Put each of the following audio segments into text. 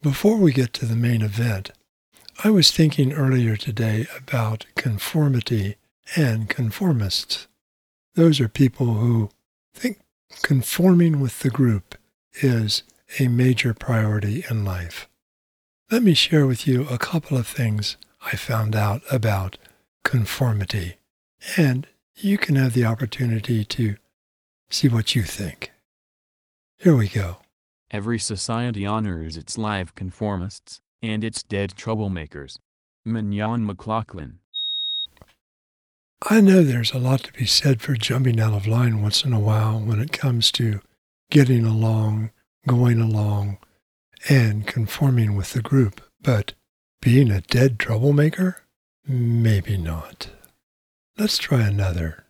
Before we get to the main event, I was thinking earlier today about conformity and conformists. Those are people who think conforming with the group is a major priority in life. Let me share with you a couple of things I found out about conformity, and you can have the opportunity to see what you think. Here we go. Every society honors its live conformists and its dead troublemakers. Mignon McLaughlin. I know there's a lot to be said for jumping out of line once in a while when it comes to getting along, going along, and conforming with the group, but being a dead troublemaker? Maybe not. Let's try another.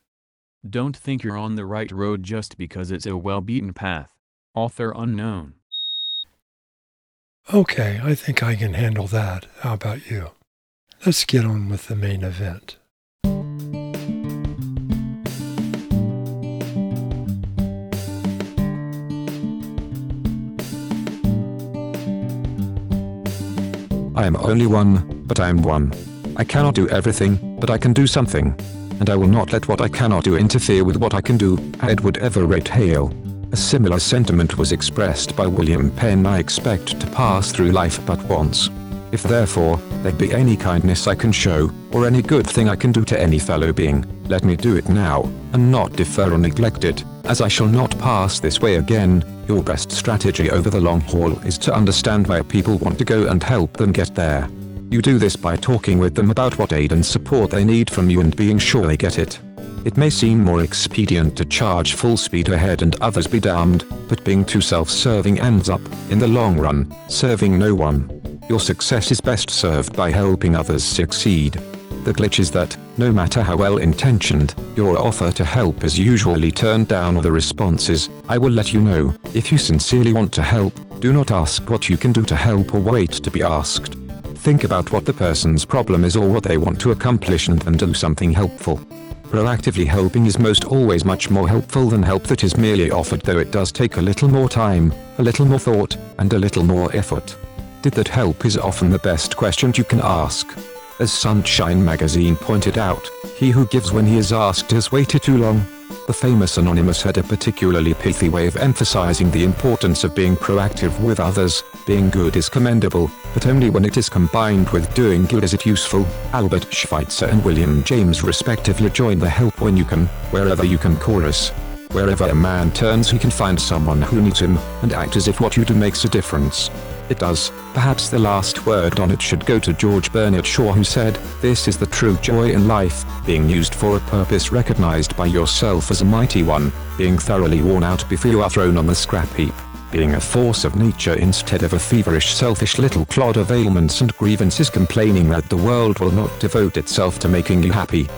Don't think you're on the right road just because it's a well beaten path. Author unknown. Okay, I think I can handle that. How about you? Let's get on with the main event. I am only one, but I am one. I cannot do everything, but I can do something. And I will not let what I cannot do interfere with what I can do. Edward Everett Hale. A similar sentiment was expressed by William Penn I expect to pass through life but once. If therefore, there be any kindness I can show, or any good thing I can do to any fellow being, let me do it now, and not defer or neglect it, as I shall not pass this way again. Your best strategy over the long haul is to understand where people want to go and help them get there. You do this by talking with them about what aid and support they need from you and being sure they get it. It may seem more expedient to charge full speed ahead and others be damned, but being too self-serving ends up, in the long run, serving no one. Your success is best served by helping others succeed. The glitch is that, no matter how well intentioned, your offer to help is usually turned down or the response is, I will let you know, if you sincerely want to help, do not ask what you can do to help or wait to be asked. Think about what the person's problem is or what they want to accomplish and then do something helpful. Proactively helping is most always much more helpful than help that is merely offered though it does take a little more time, a little more thought, and a little more effort. Did that help is often the best question you can ask. As Sunshine magazine pointed out, he who gives when he is asked has waited too long. The famous Anonymous had a particularly pithy way of emphasizing the importance of being proactive with others. Being good is commendable, but only when it is combined with doing good is it useful. Albert Schweitzer and William James respectively join the help when you can, wherever you can chorus. Wherever a man turns he can find someone who needs him, and act as if what you do makes a difference. It does. Perhaps the last word on it should go to George Bernard Shaw who said, This is the true joy in life, being used for a purpose recognized by yourself as a mighty one, being thoroughly worn out before you are thrown on the scrap heap, being a force of nature instead of a feverish selfish little clod of ailments and grievances complaining that the world will not devote itself to making you happy.